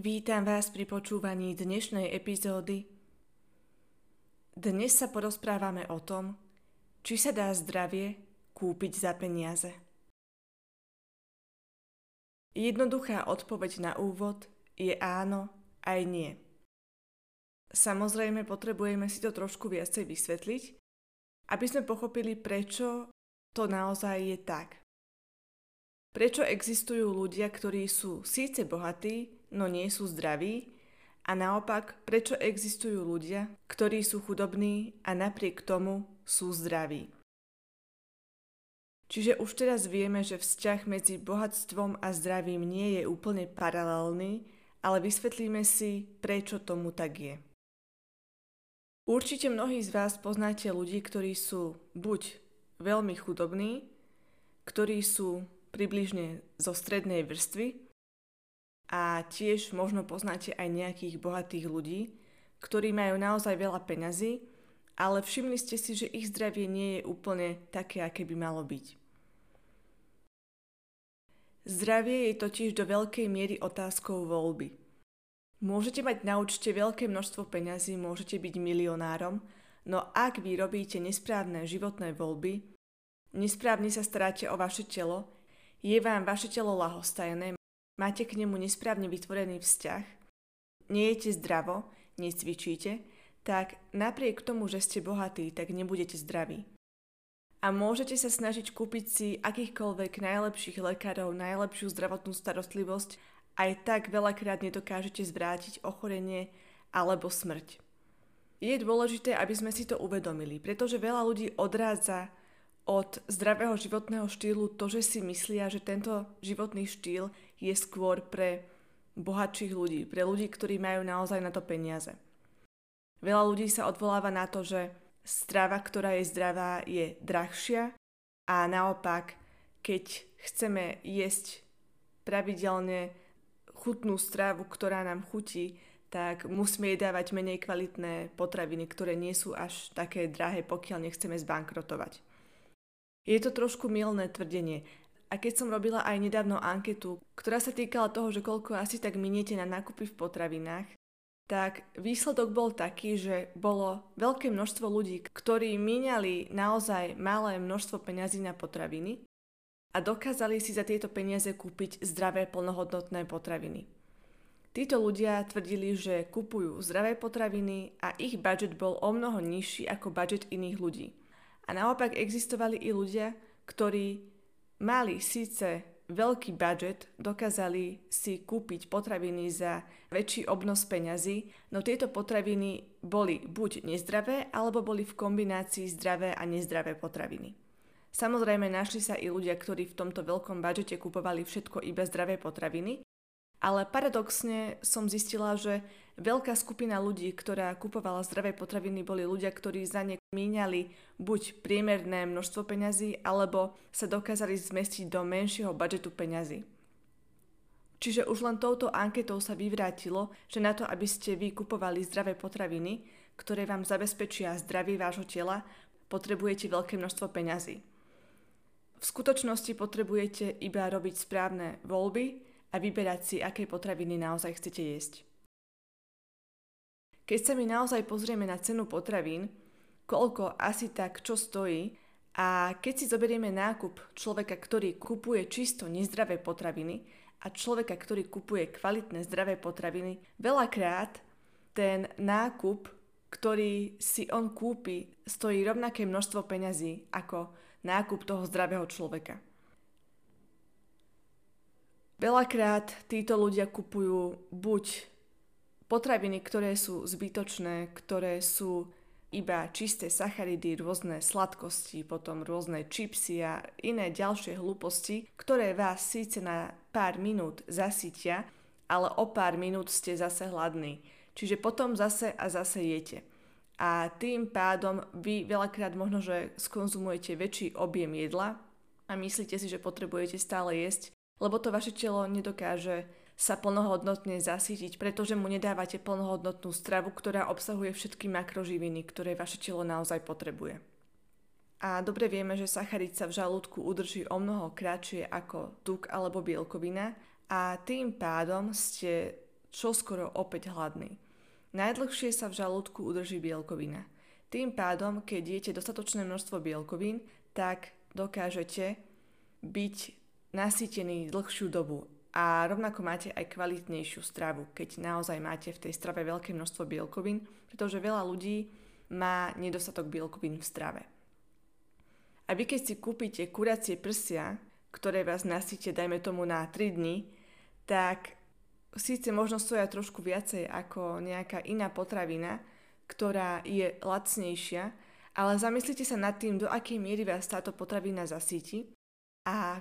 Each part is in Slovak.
Vítam vás pri počúvaní dnešnej epizódy. Dnes sa porozprávame o tom, či sa dá zdravie kúpiť za peniaze. Jednoduchá odpoveď na úvod je áno aj nie. Samozrejme potrebujeme si to trošku viacej vysvetliť, aby sme pochopili, prečo to naozaj je tak. Prečo existujú ľudia, ktorí sú síce bohatí, no nie sú zdraví a naopak, prečo existujú ľudia, ktorí sú chudobní a napriek tomu sú zdraví. Čiže už teraz vieme, že vzťah medzi bohatstvom a zdravím nie je úplne paralelný, ale vysvetlíme si, prečo tomu tak je. Určite mnohí z vás poznáte ľudí, ktorí sú buď veľmi chudobní, ktorí sú približne zo strednej vrstvy, a tiež možno poznáte aj nejakých bohatých ľudí, ktorí majú naozaj veľa peňazí, ale všimli ste si, že ich zdravie nie je úplne také, aké by malo byť. Zdravie je totiž do veľkej miery otázkou voľby. Môžete mať na účte veľké množstvo peňazí, môžete byť milionárom, no ak vy robíte nesprávne životné voľby, nesprávne sa staráte o vaše telo, je vám vaše telo lahostajné, máte k nemu nesprávne vytvorený vzťah, nejete zdravo, necvičíte, tak napriek tomu, že ste bohatí, tak nebudete zdraví. A môžete sa snažiť kúpiť si akýchkoľvek najlepších lekárov, najlepšiu zdravotnú starostlivosť, aj tak veľakrát nedokážete zvrátiť ochorenie alebo smrť. Je dôležité, aby sme si to uvedomili, pretože veľa ľudí odrádza od zdravého životného štýlu to, že si myslia, že tento životný štýl je skôr pre bohatších ľudí, pre ľudí, ktorí majú naozaj na to peniaze. Veľa ľudí sa odvoláva na to, že strava, ktorá je zdravá, je drahšia a naopak, keď chceme jesť pravidelne chutnú stravu, ktorá nám chutí, tak musíme jej dávať menej kvalitné potraviny, ktoré nie sú až také drahé, pokiaľ nechceme zbankrotovať. Je to trošku milné tvrdenie. A keď som robila aj nedávno anketu, ktorá sa týkala toho, že koľko asi tak miniete na nákupy v potravinách, tak výsledok bol taký, že bolo veľké množstvo ľudí, ktorí míňali naozaj malé množstvo peňazí na potraviny a dokázali si za tieto peniaze kúpiť zdravé plnohodnotné potraviny. Títo ľudia tvrdili, že kupujú zdravé potraviny a ich budget bol o mnoho nižší ako budget iných ľudí. A naopak existovali i ľudia, ktorí mali síce veľký budget, dokázali si kúpiť potraviny za väčší obnos peňazí, no tieto potraviny boli buď nezdravé, alebo boli v kombinácii zdravé a nezdravé potraviny. Samozrejme našli sa i ľudia, ktorí v tomto veľkom budžete kupovali všetko iba zdravé potraviny, ale paradoxne som zistila, že veľká skupina ľudí, ktorá kupovala zdravé potraviny, boli ľudia, ktorí za ne míňali buď priemerné množstvo peňazí, alebo sa dokázali zmestiť do menšieho budžetu peňazí. Čiže už len touto anketou sa vyvrátilo, že na to, aby ste vy kupovali zdravé potraviny, ktoré vám zabezpečia zdravie vášho tela, potrebujete veľké množstvo peňazí. V skutočnosti potrebujete iba robiť správne voľby, a vyberať si, aké potraviny naozaj chcete jesť. Keď sa my naozaj pozrieme na cenu potravín, koľko asi tak čo stojí a keď si zoberieme nákup človeka, ktorý kupuje čisto nezdravé potraviny a človeka, ktorý kupuje kvalitné zdravé potraviny, veľakrát ten nákup, ktorý si on kúpi, stojí rovnaké množstvo peňazí ako nákup toho zdravého človeka. Veľakrát títo ľudia kupujú buď potraviny, ktoré sú zbytočné, ktoré sú iba čisté sacharidy, rôzne sladkosti, potom rôzne čipsy a iné ďalšie hlúposti, ktoré vás síce na pár minút zasytia, ale o pár minút ste zase hladní. Čiže potom zase a zase jete. A tým pádom vy veľakrát možno, že skonzumujete väčší objem jedla a myslíte si, že potrebujete stále jesť, lebo to vaše telo nedokáže sa plnohodnotne zasítiť, pretože mu nedávate plnohodnotnú stravu, ktorá obsahuje všetky makroživiny, ktoré vaše telo naozaj potrebuje. A dobre vieme, že sacharid sa v žalúdku udrží o mnoho kratšie ako tuk alebo bielkovina a tým pádom ste čoskoro opäť hladní. Najdlhšie sa v žalúdku udrží bielkovina. Tým pádom, keď jete dostatočné množstvo bielkovín, tak dokážete byť nasýtený dlhšiu dobu a rovnako máte aj kvalitnejšiu stravu, keď naozaj máte v tej strave veľké množstvo bielkovín, pretože veľa ľudí má nedostatok bielkovín v strave. A vy keď si kúpite kuracie prsia, ktoré vás nasíte, dajme tomu na 3 dní, tak síce možno stoja trošku viacej ako nejaká iná potravina, ktorá je lacnejšia, ale zamyslite sa nad tým, do akej miery vás táto potravina zasíti a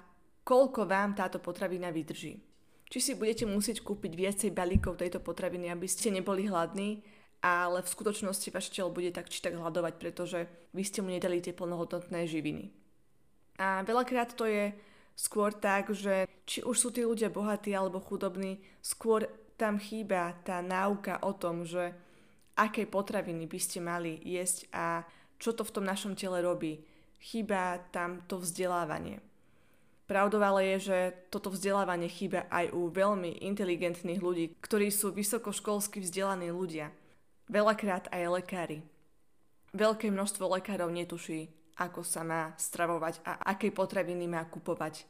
koľko vám táto potravina vydrží. Či si budete musieť kúpiť viacej balíkov tejto potraviny, aby ste neboli hladní, ale v skutočnosti vaše telo bude tak či tak hľadovať, pretože vy ste mu nedali tie plnohodnotné živiny. A veľakrát to je skôr tak, že či už sú tí ľudia bohatí alebo chudobní, skôr tam chýba tá náuka o tom, že aké potraviny by ste mali jesť a čo to v tom našom tele robí. Chýba tam to vzdelávanie. Pravdou ale je, že toto vzdelávanie chýba aj u veľmi inteligentných ľudí, ktorí sú vysokoškolsky vzdelaní ľudia. Veľakrát aj lekári. Veľké množstvo lekárov netuší, ako sa má stravovať a aké potraviny má kupovať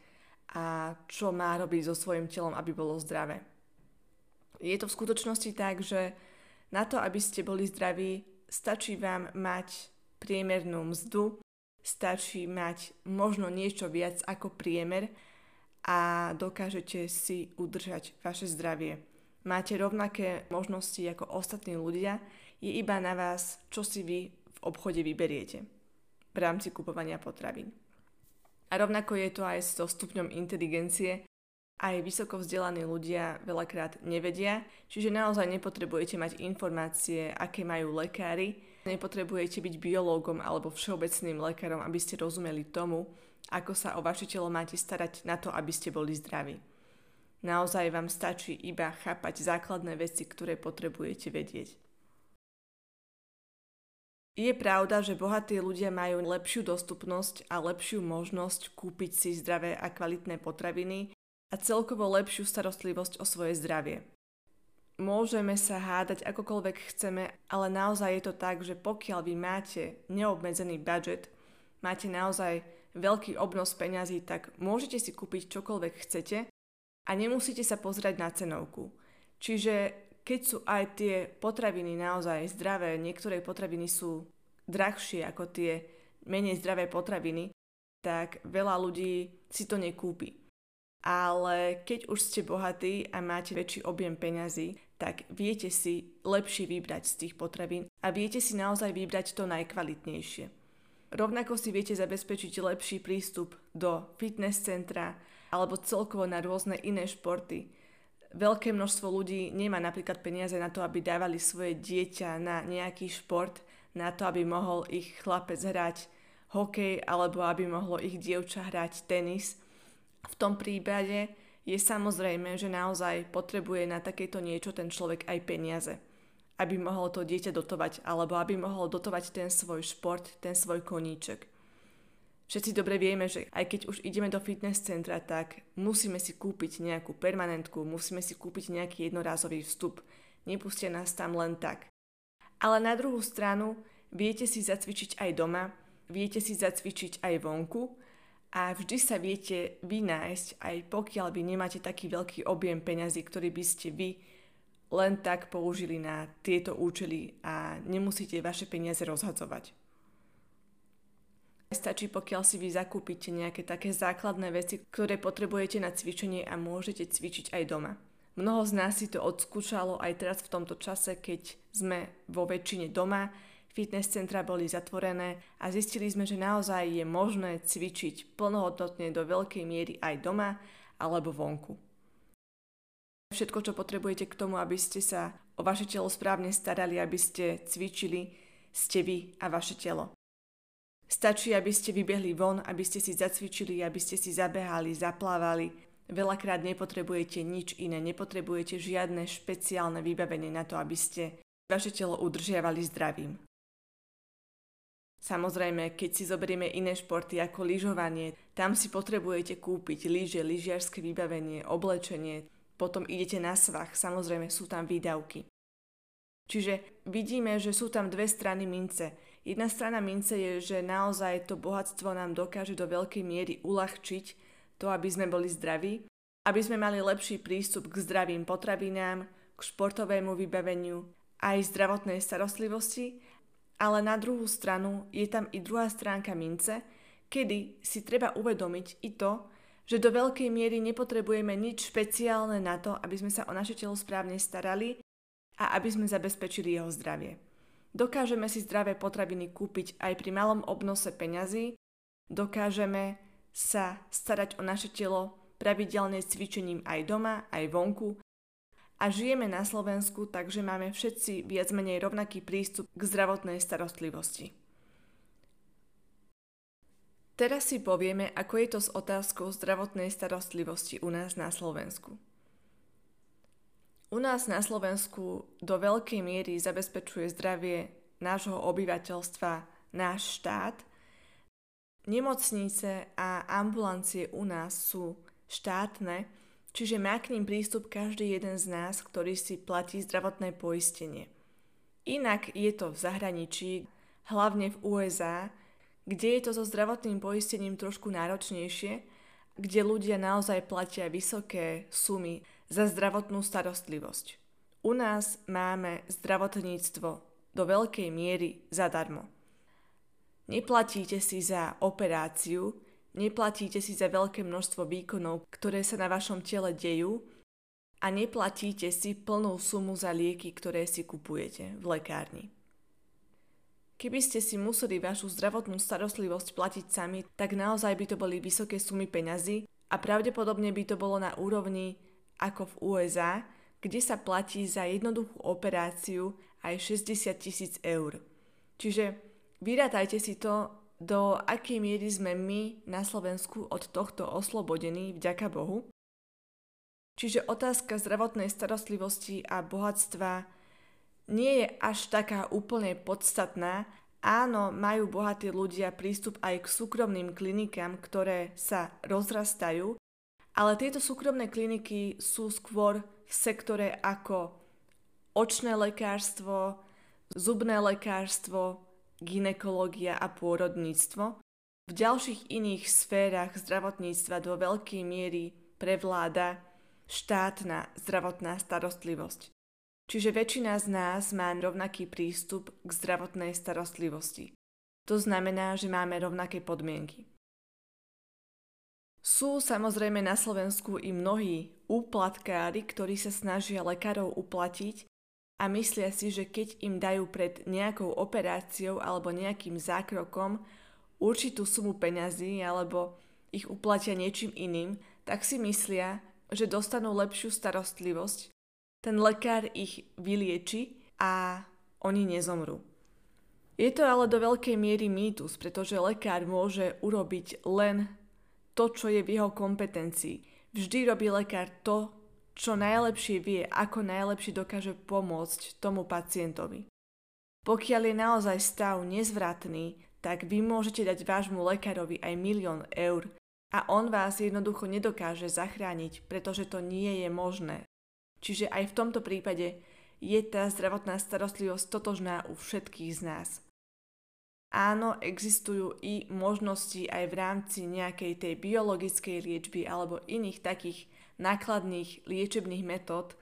a čo má robiť so svojím telom, aby bolo zdravé. Je to v skutočnosti tak, že na to, aby ste boli zdraví, stačí vám mať priemernú mzdu, stačí mať možno niečo viac ako priemer a dokážete si udržať vaše zdravie. Máte rovnaké možnosti ako ostatní ľudia, je iba na vás, čo si vy v obchode vyberiete v rámci kupovania potravín. A rovnako je to aj so stupňom inteligencie. Aj vysoko vzdelaní ľudia veľakrát nevedia, čiže naozaj nepotrebujete mať informácie, aké majú lekári, Nepotrebujete byť biológom alebo všeobecným lekárom, aby ste rozumeli tomu, ako sa o vaše telo máte starať na to, aby ste boli zdraví. Naozaj vám stačí iba chápať základné veci, ktoré potrebujete vedieť. Je pravda, že bohatí ľudia majú lepšiu dostupnosť a lepšiu možnosť kúpiť si zdravé a kvalitné potraviny a celkovo lepšiu starostlivosť o svoje zdravie. Môžeme sa hádať akokoľvek chceme, ale naozaj je to tak, že pokiaľ vy máte neobmedzený budget, máte naozaj veľký obnos peňazí, tak môžete si kúpiť čokoľvek chcete a nemusíte sa pozrieť na cenovku. Čiže keď sú aj tie potraviny naozaj zdravé, niektoré potraviny sú drahšie ako tie menej zdravé potraviny, tak veľa ľudí si to nekúpi. Ale keď už ste bohatí a máte väčší objem peňazí, tak viete si lepšie vybrať z tých potravín a viete si naozaj vybrať to najkvalitnejšie. Rovnako si viete zabezpečiť lepší prístup do fitness centra alebo celkovo na rôzne iné športy. Veľké množstvo ľudí nemá napríklad peniaze na to, aby dávali svoje dieťa na nejaký šport, na to, aby mohol ich chlapec hrať hokej alebo aby mohlo ich dievča hrať tenis – v tom prípade je samozrejme, že naozaj potrebuje na takéto niečo ten človek aj peniaze, aby mohol to dieťa dotovať alebo aby mohol dotovať ten svoj šport, ten svoj koníček. Všetci dobre vieme, že aj keď už ideme do fitness centra, tak musíme si kúpiť nejakú permanentku, musíme si kúpiť nejaký jednorázový vstup. Nepustia nás tam len tak. Ale na druhú stranu viete si zacvičiť aj doma, viete si zacvičiť aj vonku a vždy sa viete vynájsť, aj pokiaľ vy nemáte taký veľký objem peňazí, ktorý by ste vy len tak použili na tieto účely a nemusíte vaše peniaze rozhadzovať. Stačí, pokiaľ si vy zakúpite nejaké také základné veci, ktoré potrebujete na cvičenie a môžete cvičiť aj doma. Mnoho z nás si to odskúšalo aj teraz v tomto čase, keď sme vo väčšine doma, fitness centra boli zatvorené a zistili sme, že naozaj je možné cvičiť plnohodnotne do veľkej miery aj doma alebo vonku. Všetko, čo potrebujete k tomu, aby ste sa o vaše telo správne starali, aby ste cvičili, ste vy a vaše telo. Stačí, aby ste vybehli von, aby ste si zacvičili, aby ste si zabehali, zaplávali. Veľakrát nepotrebujete nič iné, nepotrebujete žiadne špeciálne vybavenie na to, aby ste vaše telo udržiavali zdravým. Samozrejme, keď si zoberieme iné športy ako lyžovanie, tam si potrebujete kúpiť lyže, lyžiarske vybavenie, oblečenie, potom idete na svach, samozrejme sú tam výdavky. Čiže vidíme, že sú tam dve strany mince. Jedna strana mince je, že naozaj to bohatstvo nám dokáže do veľkej miery uľahčiť to, aby sme boli zdraví, aby sme mali lepší prístup k zdravým potravinám, k športovému vybaveniu, aj zdravotnej starostlivosti, ale na druhú stranu je tam i druhá stránka mince, kedy si treba uvedomiť i to, že do veľkej miery nepotrebujeme nič špeciálne na to, aby sme sa o naše telo správne starali a aby sme zabezpečili jeho zdravie. Dokážeme si zdravé potraviny kúpiť aj pri malom obnose peňazí, dokážeme sa starať o naše telo pravidelne cvičením aj doma, aj vonku a žijeme na Slovensku, takže máme všetci viac menej rovnaký prístup k zdravotnej starostlivosti. Teraz si povieme, ako je to s otázkou zdravotnej starostlivosti u nás na Slovensku. U nás na Slovensku do veľkej miery zabezpečuje zdravie nášho obyvateľstva náš štát. Nemocnice a ambulancie u nás sú štátne, čiže má k ním prístup každý jeden z nás, ktorý si platí zdravotné poistenie. Inak je to v zahraničí, hlavne v USA, kde je to so zdravotným poistením trošku náročnejšie, kde ľudia naozaj platia vysoké sumy za zdravotnú starostlivosť. U nás máme zdravotníctvo do veľkej miery zadarmo. Neplatíte si za operáciu, neplatíte si za veľké množstvo výkonov, ktoré sa na vašom tele dejú a neplatíte si plnú sumu za lieky, ktoré si kupujete v lekárni. Keby ste si museli vašu zdravotnú starostlivosť platiť sami, tak naozaj by to boli vysoké sumy peňazí a pravdepodobne by to bolo na úrovni ako v USA, kde sa platí za jednoduchú operáciu aj 60 tisíc eur. Čiže vyrátajte si to, do akej miery sme my na Slovensku od tohto oslobodení, vďaka Bohu. Čiže otázka zdravotnej starostlivosti a bohatstva nie je až taká úplne podstatná. Áno, majú bohatí ľudia prístup aj k súkromným klinikám, ktoré sa rozrastajú, ale tieto súkromné kliniky sú skôr v sektore ako očné lekárstvo, zubné lekárstvo, ginekológia a pôrodníctvo. V ďalších iných sférach zdravotníctva do veľkej miery prevláda štátna zdravotná starostlivosť. Čiže väčšina z nás má rovnaký prístup k zdravotnej starostlivosti. To znamená, že máme rovnaké podmienky. Sú samozrejme na Slovensku i mnohí úplatkári, ktorí sa snažia lekárov uplatiť a myslia si, že keď im dajú pred nejakou operáciou alebo nejakým zákrokom určitú sumu peňazí alebo ich uplatia niečím iným, tak si myslia, že dostanú lepšiu starostlivosť, ten lekár ich vylieči a oni nezomrú. Je to ale do veľkej miery mýtus, pretože lekár môže urobiť len to, čo je v jeho kompetencii. Vždy robí lekár to, čo najlepšie vie, ako najlepšie dokáže pomôcť tomu pacientovi. Pokiaľ je naozaj stav nezvratný, tak vy môžete dať vášmu lekárovi aj milión eur a on vás jednoducho nedokáže zachrániť, pretože to nie je možné. Čiže aj v tomto prípade je tá zdravotná starostlivosť totožná u všetkých z nás. Áno, existujú i možnosti aj v rámci nejakej tej biologickej liečby alebo iných takých nákladných liečebných metód,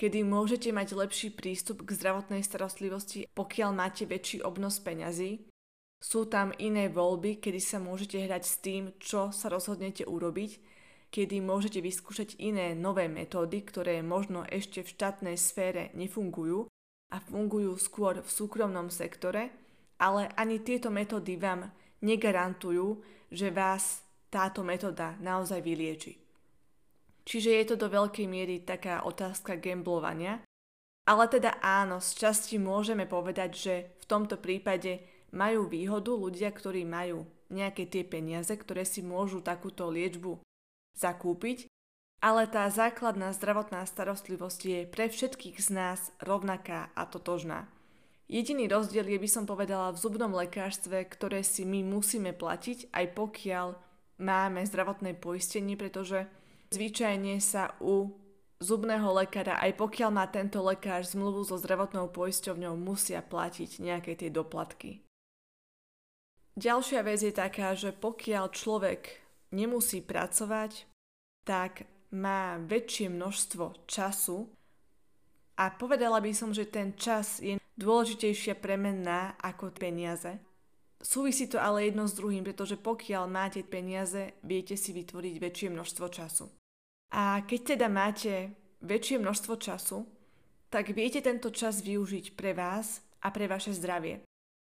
kedy môžete mať lepší prístup k zdravotnej starostlivosti, pokiaľ máte väčší obnos peňazí. Sú tam iné voľby, kedy sa môžete hrať s tým, čo sa rozhodnete urobiť, kedy môžete vyskúšať iné nové metódy, ktoré možno ešte v štátnej sfére nefungujú a fungujú skôr v súkromnom sektore – ale ani tieto metódy vám negarantujú, že vás táto metóda naozaj vylieči. Čiže je to do veľkej miery taká otázka gamblovania. Ale teda áno, z časti môžeme povedať, že v tomto prípade majú výhodu ľudia, ktorí majú nejaké tie peniaze, ktoré si môžu takúto liečbu zakúpiť, ale tá základná zdravotná starostlivosť je pre všetkých z nás rovnaká a totožná. Jediný rozdiel je, by som povedala, v zubnom lekárstve, ktoré si my musíme platiť, aj pokiaľ máme zdravotné poistenie, pretože zvyčajne sa u zubného lekára, aj pokiaľ má tento lekár zmluvu so zdravotnou poisťovňou, musia platiť nejaké tie doplatky. Ďalšia vec je taká, že pokiaľ človek nemusí pracovať, tak má väčšie množstvo času a povedala by som, že ten čas je dôležitejšia premenná ako peniaze. Súvisí to ale jedno s druhým, pretože pokiaľ máte peniaze, viete si vytvoriť väčšie množstvo času. A keď teda máte väčšie množstvo času, tak viete tento čas využiť pre vás a pre vaše zdravie.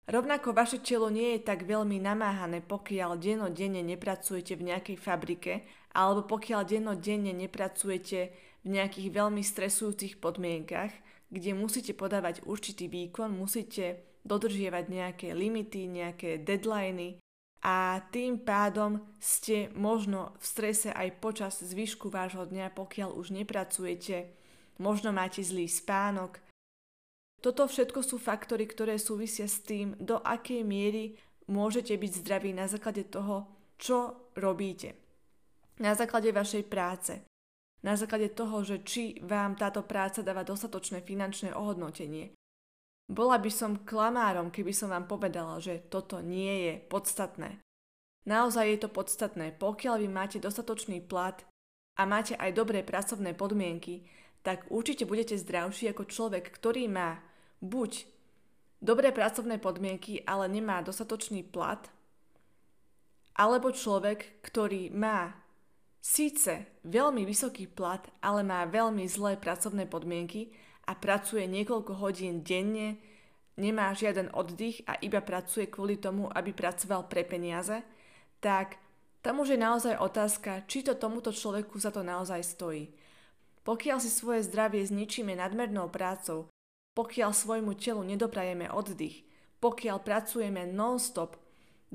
Rovnako vaše telo nie je tak veľmi namáhané, pokiaľ dennodenne nepracujete v nejakej fabrike alebo pokiaľ dennodenne nepracujete v nejakých veľmi stresujúcich podmienkach, kde musíte podávať určitý výkon, musíte dodržiavať nejaké limity, nejaké deadliny a tým pádom ste možno v strese aj počas zvyšku vášho dňa, pokiaľ už nepracujete, možno máte zlý spánok. Toto všetko sú faktory, ktoré súvisia s tým, do akej miery môžete byť zdraví na základe toho, čo robíte. Na základe vašej práce na základe toho, že či vám táto práca dáva dostatočné finančné ohodnotenie. Bola by som klamárom, keby som vám povedala, že toto nie je podstatné. Naozaj je to podstatné, pokiaľ vy máte dostatočný plat a máte aj dobré pracovné podmienky, tak určite budete zdravší ako človek, ktorý má buď dobré pracovné podmienky, ale nemá dostatočný plat, alebo človek, ktorý má Síce veľmi vysoký plat, ale má veľmi zlé pracovné podmienky a pracuje niekoľko hodín denne, nemá žiaden oddych a iba pracuje kvôli tomu, aby pracoval pre peniaze, tak tam už je naozaj otázka, či to tomuto človeku za to naozaj stojí. Pokiaľ si svoje zdravie zničíme nadmernou prácou, pokiaľ svojmu telu nedoprajeme oddych, pokiaľ pracujeme non-stop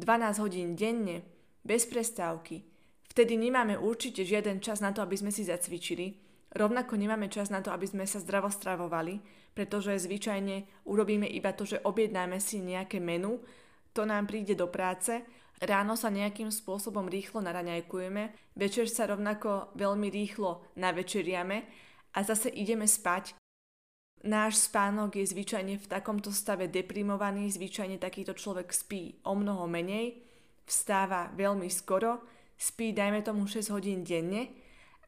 12 hodín denne, bez prestávky, Vtedy nemáme určite žiaden čas na to, aby sme si zacvičili, rovnako nemáme čas na to, aby sme sa zdravo stravovali, pretože zvyčajne urobíme iba to, že objednáme si nejaké menu, to nám príde do práce, ráno sa nejakým spôsobom rýchlo naraňajkujeme, večer sa rovnako veľmi rýchlo navečeriame a zase ideme spať. Náš spánok je zvyčajne v takomto stave deprimovaný, zvyčajne takýto človek spí o mnoho menej, vstáva veľmi skoro, spí dajme tomu 6 hodín denne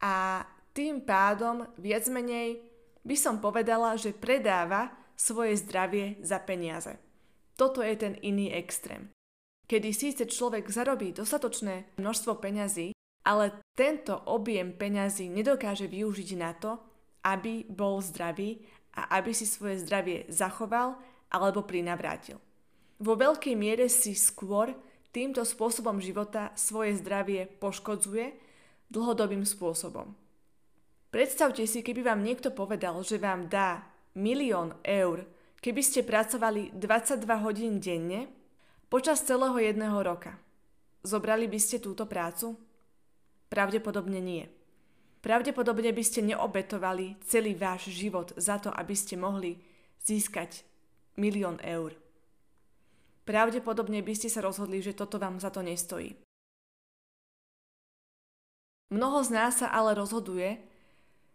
a tým pádom viac menej by som povedala, že predáva svoje zdravie za peniaze. Toto je ten iný extrém. Kedy síce človek zarobí dostatočné množstvo peňazí, ale tento objem peňazí nedokáže využiť na to, aby bol zdravý a aby si svoje zdravie zachoval alebo prinavrátil. Vo veľkej miere si skôr týmto spôsobom života svoje zdravie poškodzuje dlhodobým spôsobom. Predstavte si, keby vám niekto povedal, že vám dá milión eur, keby ste pracovali 22 hodín denne počas celého jedného roka. Zobrali by ste túto prácu? Pravdepodobne nie. Pravdepodobne by ste neobetovali celý váš život za to, aby ste mohli získať milión eur pravdepodobne by ste sa rozhodli, že toto vám za to nestojí. Mnoho z nás sa ale rozhoduje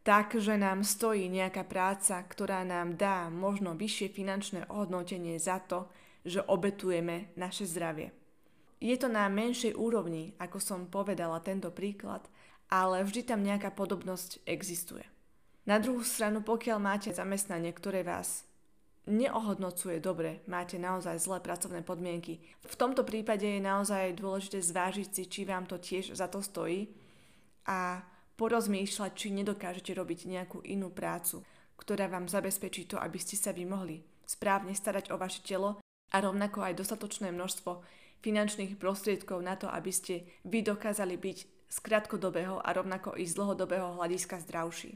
tak, že nám stojí nejaká práca, ktorá nám dá možno vyššie finančné ohodnotenie za to, že obetujeme naše zdravie. Je to na menšej úrovni, ako som povedala tento príklad, ale vždy tam nejaká podobnosť existuje. Na druhú stranu, pokiaľ máte zamestnanie, ktoré vás neohodnocuje dobre, máte naozaj zlé pracovné podmienky. V tomto prípade je naozaj dôležité zvážiť si, či vám to tiež za to stojí a porozmýšľať, či nedokážete robiť nejakú inú prácu, ktorá vám zabezpečí to, aby ste sa vy mohli správne starať o vaše telo a rovnako aj dostatočné množstvo finančných prostriedkov na to, aby ste vy dokázali byť z krátkodobého a rovnako i z dlhodobého hľadiska zdravší.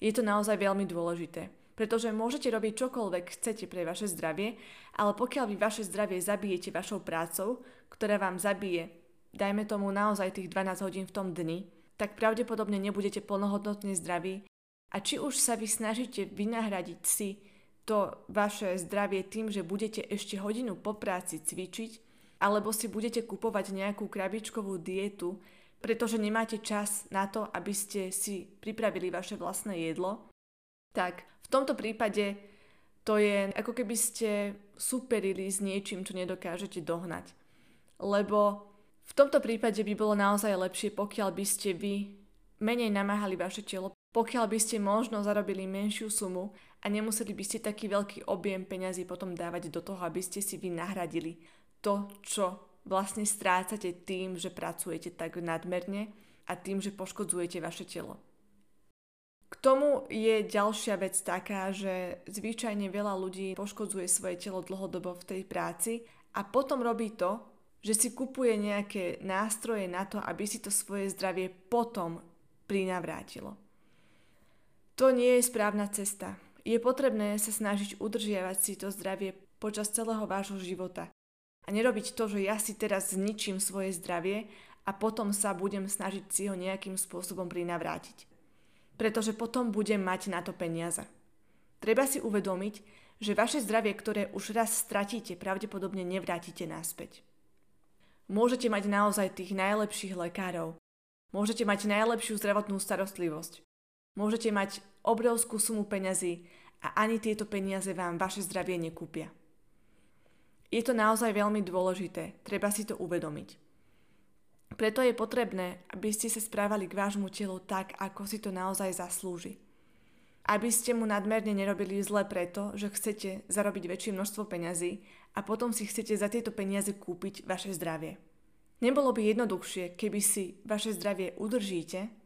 Je to naozaj veľmi dôležité, pretože môžete robiť čokoľvek chcete pre vaše zdravie, ale pokiaľ vy vaše zdravie zabijete vašou prácou, ktorá vám zabije, dajme tomu naozaj tých 12 hodín v tom dni, tak pravdepodobne nebudete plnohodnotne zdraví a či už sa vy snažíte vynahradiť si to vaše zdravie tým, že budete ešte hodinu po práci cvičiť, alebo si budete kupovať nejakú krabičkovú dietu, pretože nemáte čas na to, aby ste si pripravili vaše vlastné jedlo, tak v tomto prípade to je ako keby ste superili s niečím, čo nedokážete dohnať. Lebo v tomto prípade by bolo naozaj lepšie, pokiaľ by ste vy menej namáhali vaše telo, pokiaľ by ste možno zarobili menšiu sumu a nemuseli by ste taký veľký objem peňazí potom dávať do toho, aby ste si vy nahradili to, čo vlastne strácate tým, že pracujete tak nadmerne a tým, že poškodzujete vaše telo. K tomu je ďalšia vec taká, že zvyčajne veľa ľudí poškodzuje svoje telo dlhodobo v tej práci a potom robí to, že si kupuje nejaké nástroje na to, aby si to svoje zdravie potom prinavrátilo. To nie je správna cesta. Je potrebné sa snažiť udržiavať si to zdravie počas celého vášho života. A nerobiť to, že ja si teraz zničím svoje zdravie a potom sa budem snažiť si ho nejakým spôsobom prinavrátiť. Pretože potom budem mať na to peniaze. Treba si uvedomiť, že vaše zdravie, ktoré už raz stratíte, pravdepodobne nevrátite naspäť. Môžete mať naozaj tých najlepších lekárov. Môžete mať najlepšiu zdravotnú starostlivosť. Môžete mať obrovskú sumu peňazí a ani tieto peniaze vám vaše zdravie nekúpia. Je to naozaj veľmi dôležité, treba si to uvedomiť. Preto je potrebné, aby ste sa správali k vášmu telu tak, ako si to naozaj zaslúži. Aby ste mu nadmerne nerobili zle preto, že chcete zarobiť väčšie množstvo peňazí a potom si chcete za tieto peniaze kúpiť vaše zdravie. Nebolo by jednoduchšie, keby si vaše zdravie udržíte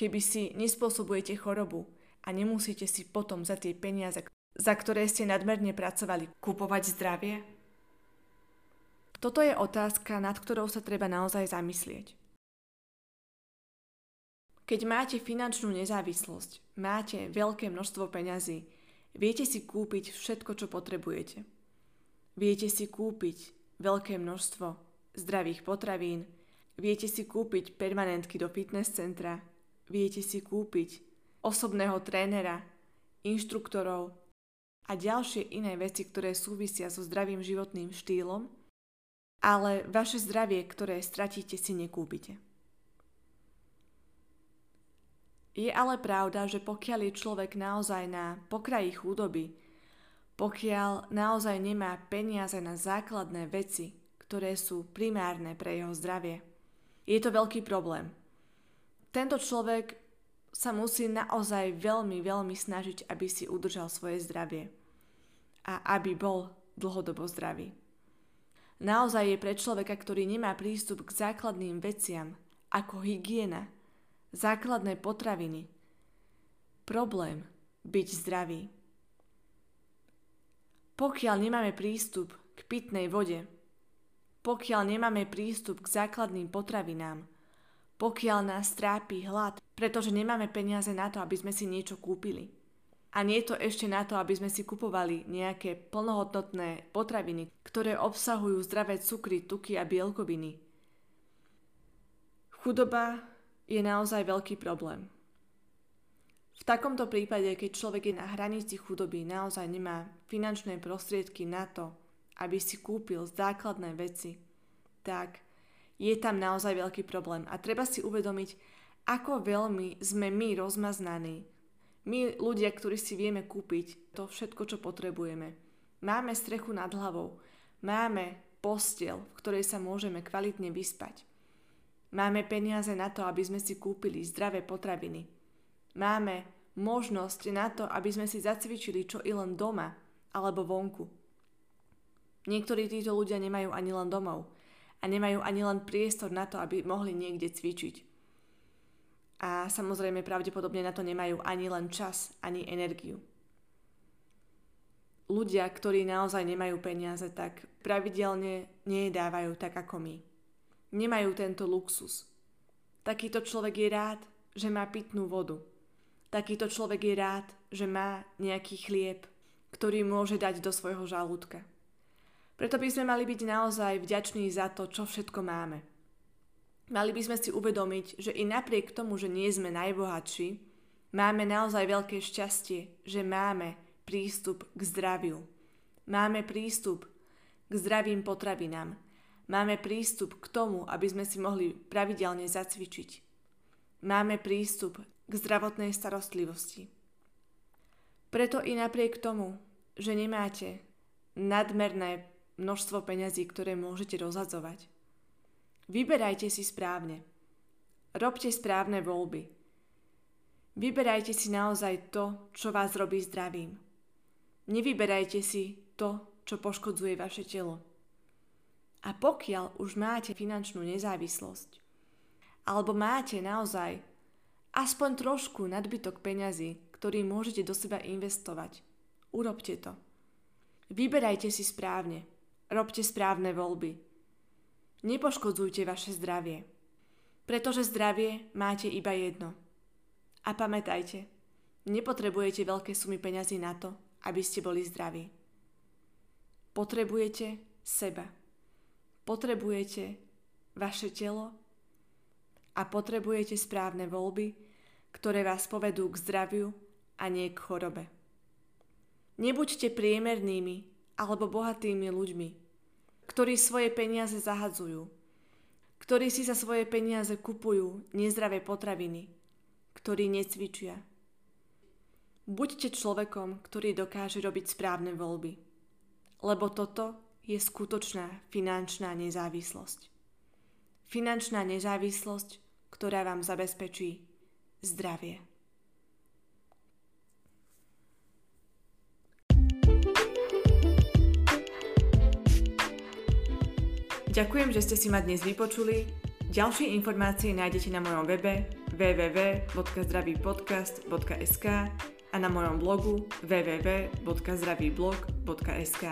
keby si nespôsobujete chorobu a nemusíte si potom za tie peniaze, za ktoré ste nadmerne pracovali, kupovať zdravie? Toto je otázka, nad ktorou sa treba naozaj zamyslieť. Keď máte finančnú nezávislosť, máte veľké množstvo peňazí, viete si kúpiť všetko, čo potrebujete. Viete si kúpiť veľké množstvo zdravých potravín, viete si kúpiť permanentky do fitness centra, viete si kúpiť osobného trénera, inštruktorov a ďalšie iné veci, ktoré súvisia so zdravým životným štýlom, ale vaše zdravie, ktoré stratíte, si nekúpite. Je ale pravda, že pokiaľ je človek naozaj na pokraji chudoby, pokiaľ naozaj nemá peniaze na základné veci, ktoré sú primárne pre jeho zdravie, je to veľký problém – tento človek sa musí naozaj veľmi, veľmi snažiť, aby si udržal svoje zdravie a aby bol dlhodobo zdravý. Naozaj je pre človeka, ktorý nemá prístup k základným veciam, ako hygiena, základné potraviny, problém byť zdravý. Pokiaľ nemáme prístup k pitnej vode, pokiaľ nemáme prístup k základným potravinám, pokiaľ nás trápi hlad, pretože nemáme peniaze na to, aby sme si niečo kúpili. A nie je to ešte na to, aby sme si kupovali nejaké plnohodnotné potraviny, ktoré obsahujú zdravé cukry, tuky a bielkoviny. Chudoba je naozaj veľký problém. V takomto prípade, keď človek je na hranici chudoby, naozaj nemá finančné prostriedky na to, aby si kúpil základné veci, tak je tam naozaj veľký problém. A treba si uvedomiť, ako veľmi sme my rozmaznaní. My ľudia, ktorí si vieme kúpiť to všetko, čo potrebujeme. Máme strechu nad hlavou. Máme postiel, v ktorej sa môžeme kvalitne vyspať. Máme peniaze na to, aby sme si kúpili zdravé potraviny. Máme možnosť na to, aby sme si zacvičili čo i len doma alebo vonku. Niektorí títo ľudia nemajú ani len domov a nemajú ani len priestor na to, aby mohli niekde cvičiť. A samozrejme pravdepodobne na to nemajú ani len čas, ani energiu. ľudia, ktorí naozaj nemajú peniaze, tak pravidelne nejedávajú tak ako my. Nemajú tento luxus. Takýto človek je rád, že má pitnú vodu. Takýto človek je rád, že má nejaký chlieb, ktorý môže dať do svojho žalúdka. Preto by sme mali byť naozaj vďační za to, čo všetko máme. Mali by sme si uvedomiť, že i napriek tomu, že nie sme najbohatší, máme naozaj veľké šťastie, že máme prístup k zdraviu. Máme prístup k zdravým potravinám. Máme prístup k tomu, aby sme si mohli pravidelne zacvičiť. Máme prístup k zdravotnej starostlivosti. Preto i napriek tomu, že nemáte nadmerné množstvo peňazí, ktoré môžete rozhadzovať, Vyberajte si správne. Robte správne voľby. Vyberajte si naozaj to, čo vás robí zdravým. Nevyberajte si to, čo poškodzuje vaše telo. A pokiaľ už máte finančnú nezávislosť, alebo máte naozaj aspoň trošku nadbytok peňazí, ktorý môžete do seba investovať, urobte to. Vyberajte si správne. Robte správne voľby. Nepoškodzujte vaše zdravie, pretože zdravie máte iba jedno. A pamätajte, nepotrebujete veľké sumy peňazí na to, aby ste boli zdraví. Potrebujete seba. Potrebujete vaše telo a potrebujete správne voľby, ktoré vás povedú k zdraviu a nie k chorobe. Nebuďte priemernými alebo bohatými ľuďmi, ktorí svoje peniaze zahadzujú, ktorí si za svoje peniaze kupujú nezdravé potraviny, ktorí necvičia. Buďte človekom, ktorý dokáže robiť správne voľby, lebo toto je skutočná finančná nezávislosť. Finančná nezávislosť, ktorá vám zabezpečí zdravie. Ďakujem, že ste si ma dnes vypočuli. Ďalšie informácie nájdete na mojom webe www.zdravýpodcast.sk a na mojom blogu www.zdravýblog.sk.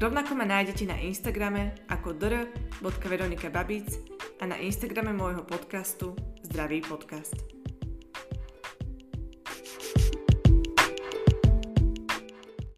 Rovnako ma nájdete na Instagrame ako dr.veronikababic a na Instagrame môjho podcastu Zdravý podcast.